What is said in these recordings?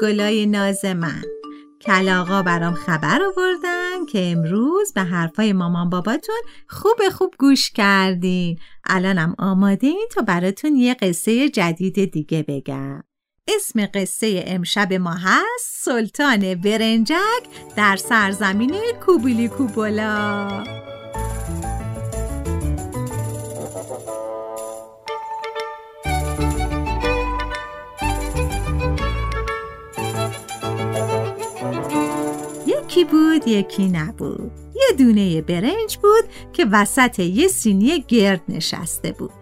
گلای ناز من. کلاغا برام خبر آوردن که امروز به حرفای مامان باباتون خوب خوب گوش کردین. الانم آماده این تا براتون یه قصه جدید دیگه بگم. اسم قصه امشب ما هست سلطان برنجک در سرزمین کوبیلی کوبولا. بود یکی نبود. یه دونه برنج بود که وسط یه سینی گرد نشسته بود.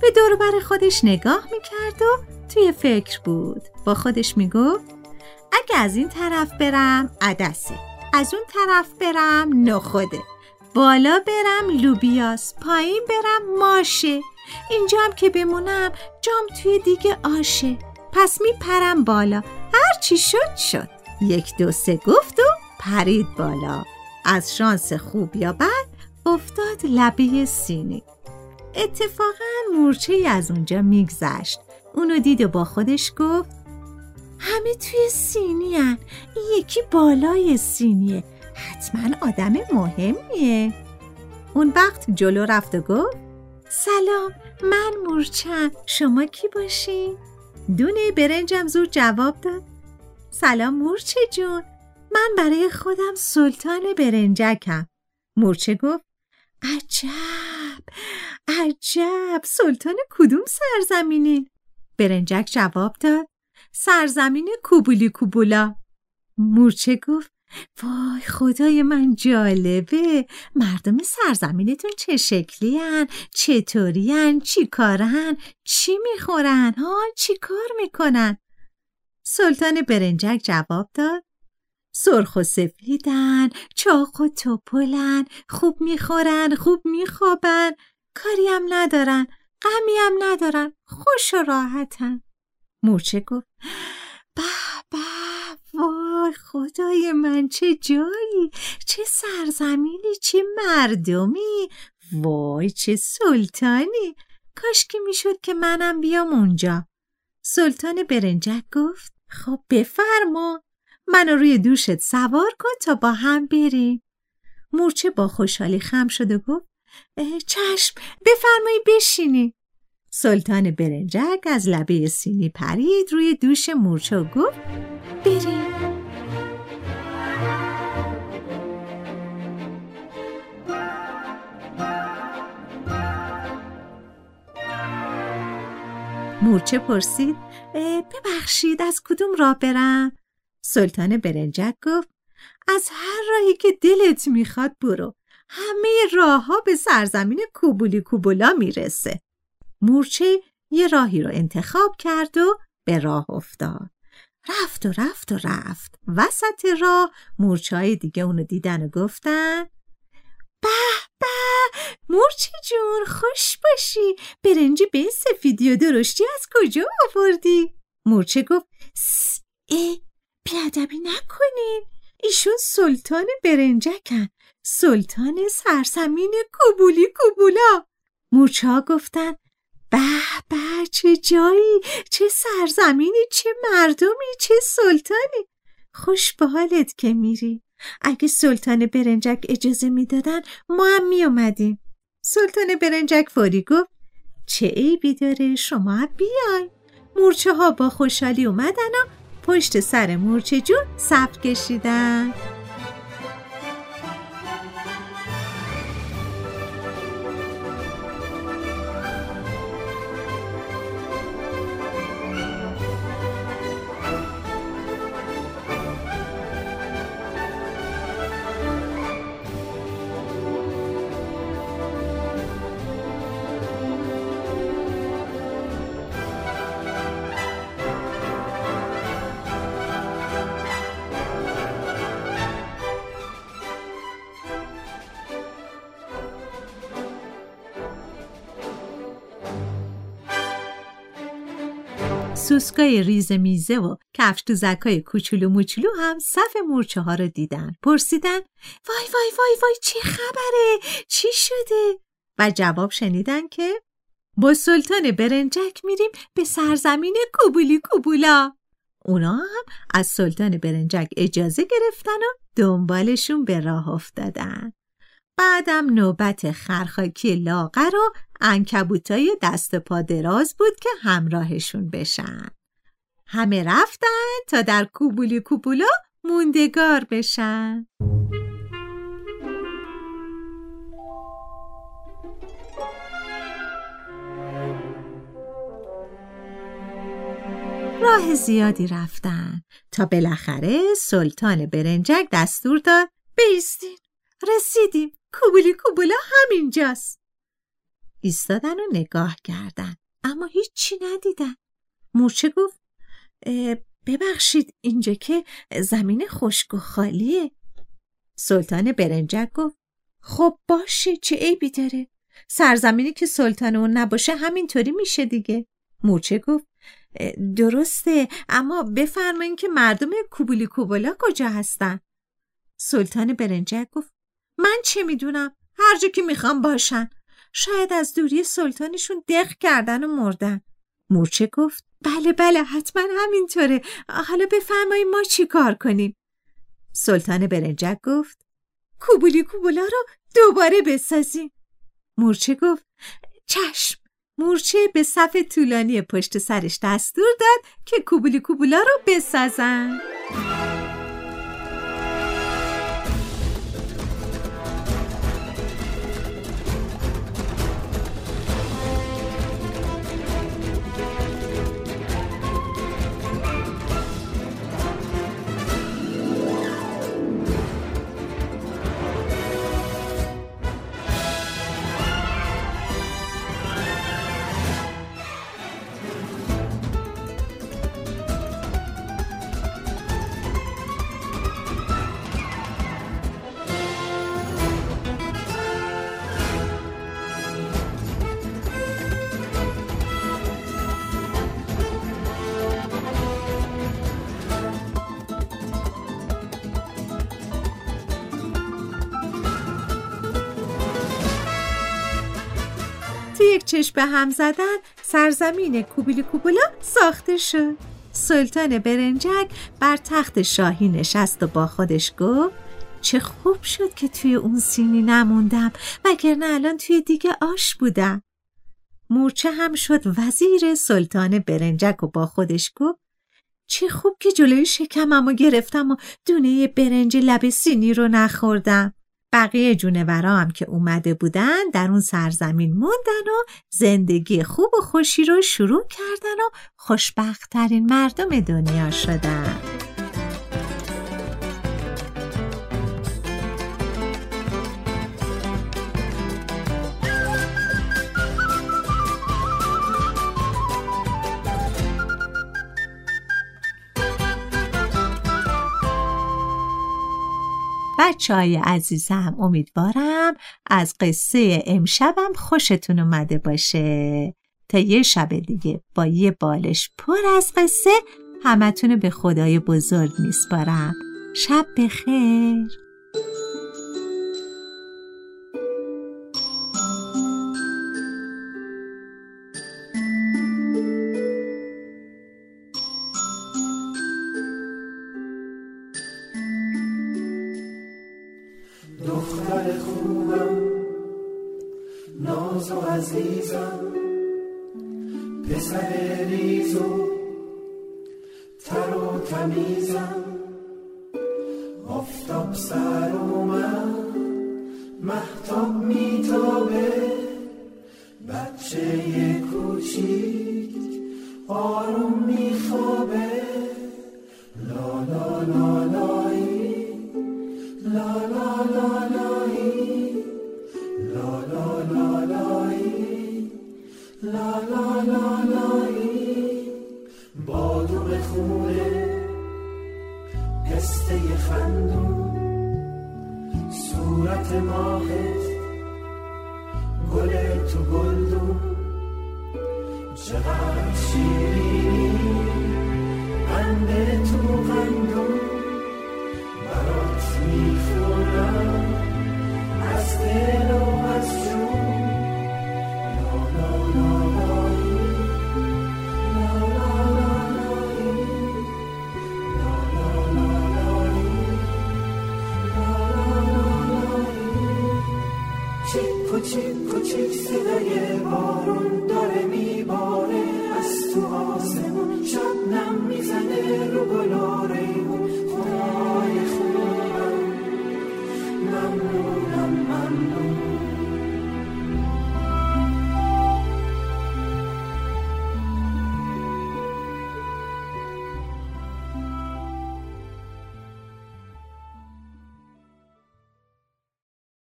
به دور خودش نگاه می‌کرد و توی فکر بود. با خودش می‌گفت اگه از این طرف برم عدسه. از اون طرف برم نخوده. بالا برم لوبیاس. پایین برم ماشه. اینجا هم که بمونم جام توی دیگه آشه. پس میپرم بالا. هر چی شد شد. یک دو سه گفت و پرید بالا. از شانس خوب یا بد افتاد لبه سینی اتفاقا مورچه از اونجا میگذشت. اونو دید و با خودش گفت همه توی سینی هن. یکی بالای سینیه. حتما آدم مهمیه. اون وقت جلو رفت و گفت سلام من مورچم شما کی باشی؟ دونه برنجم زود جواب داد. سلام مورچه جون. من برای خودم سلطان برنجکم مورچه گفت عجب عجب سلطان کدوم سرزمینین برنجک جواب داد سرزمین کوبولی کوبولا مورچه گفت وای خدای من جالبه مردم سرزمینتون چه شکلی هن؟ چطوری هن؟ چی کارن؟ چی می‌خورن؟ ها؟ چی کار می‌کنن؟ سلطان برنجک جواب داد سرخ و سفیدن چاق و توپلن خوب می‌خورن خوب میخوابن. کاری هم ندارن غمی هم ندارن خوش و راحتن. مورچه گفت به به وای خدای من چه جایی؟ چه سرزمینی چه مردمی؟ وای چه سلطانی! کاش که می‌شد که منم بیام اونجا. سلطان برنجک گفت خب بفرما. منو روی دوشت سوار کن تا با هم بریم. مورچه با خوشحالی خم شد و گفت چشم بفرمایی بشینی. سلطان برنجک از لبه سینی پرید روی دوش مورچه و گفت بریم. مورچه پرسید ببخشید از کدوم راه برم؟ سلطان برنجک گفت از هر راهی که دلت می‌خواد برو. همه راه ها به سرزمین کوبولی کوبولا می‌رسه. مورچه یه راهی رو انتخاب کرد و به راه افتاد. رفت و رفت و رفت. وسط راه مورچه دیگه اونو دیدن و گفتن به به مورچه جون خوش باشی. برنجی به سفیدی و درشتی از کجا آوردی؟ مورچه گفت اه بیادبی نکنین. ایشون سلطان برنجکن. سلطان سرزمین کوبولی کوبولا. مورچه گفتن به به چه جایی چه سرزمینی چه مردمی چه سلطانی. خوش به حالت که میری. اگه سلطان برنجک اجازه می‌دادن ما هم می اومدیم سلطان برنجک فوری گفت چه عیبی داره شما بیای. مورچه ها با خوشحالی اومدن و پشت سر مورچه جون صف کشیدن. سوسکای ریز میزه و کفش زکای کوچولو موچولو هم صف مورچه ها رو دیدن. پرسیدن وای وای وای وای چه خبره؟ چی شده؟ و جواب شنیدن که با سلطان برنجک میریم به سرزمین کوبولی کوبولا. اونا هم از سلطان برنجک اجازه گرفتن و دنبالشون به راه افتادن. بعدم نوبت خرخاکی لاغر و انکبوتای دست پا دراز بود که همراهشون بشن. همه رفتن تا در کوبولی کوبولا موندگار بشن. راه زیادی رفتن تا بالاخره سلطان برنجک دستور داد بیستین. رسیدیم. کوبولی کوبولا همینجاست. ایستادن و نگاه کردن. اما هیچی ندیدن. مورچه گفت ببخشید اینجا که زمین خشک و خالیه. سلطان برنجک گفت خب باشه چه عیبی داره؟ سرزمینی که سلطان اون نباشه همینطوری میشه دیگه. مورچه گفت درسته اما بفرمایین که مردم کوبولی کوبولا کجا هستن؟ سلطان برنجک گفت من چه می‌دونم؟ هر جا که می‌خوام باشن. شاید از دوری سلطانشون دق کردن و مردن. مورچه گفت بله بله حتما همینطوره. حالا بفرمایید ما چی کار کنیم؟ سلطان برنجک گفت کوبولی کوبولا رو دوباره بسازیم. مورچه گفت چشم مورچه به صف طولانی پشت سرش دستور داد که کوبولی کوبولا رو بسازن. یک چشم به هم زدن سرزمین کوبیلی کوبولا ساخته شد. سلطان برنجک بر تخت شاهی نشست و با خودش گفت چه خوب شد که توی اون سینی نموندم وگرنه الان توی دیگه آش بودم. مورچه هم شد وزیر سلطان برنجک و با خودش گفت چه خوب که جلوی شکممو گرفتم و دونه برنج لب سینی رو نخوردم. بقیه جونورا هم که اومده بودن در اون سرزمین موندن و زندگی خوب و خوشی رو شروع کردن و خوشبختترین مردم دنیا شدن. بچه های عزیزم امیدوارم از قصه امشبم خوشتون اومده باشه. تا یه شب دیگه با یه بالش پر از قصه همتون به خدای بزرگ میسپارم. شب بخیر. دختر خوبم ناز و عزیزم پسر ریزم تر و تمیزم. خندون صورت ماهت. گل تو گلدون چقدر شیرینی قند تو قندون برات می‌خورم. از دل Lord.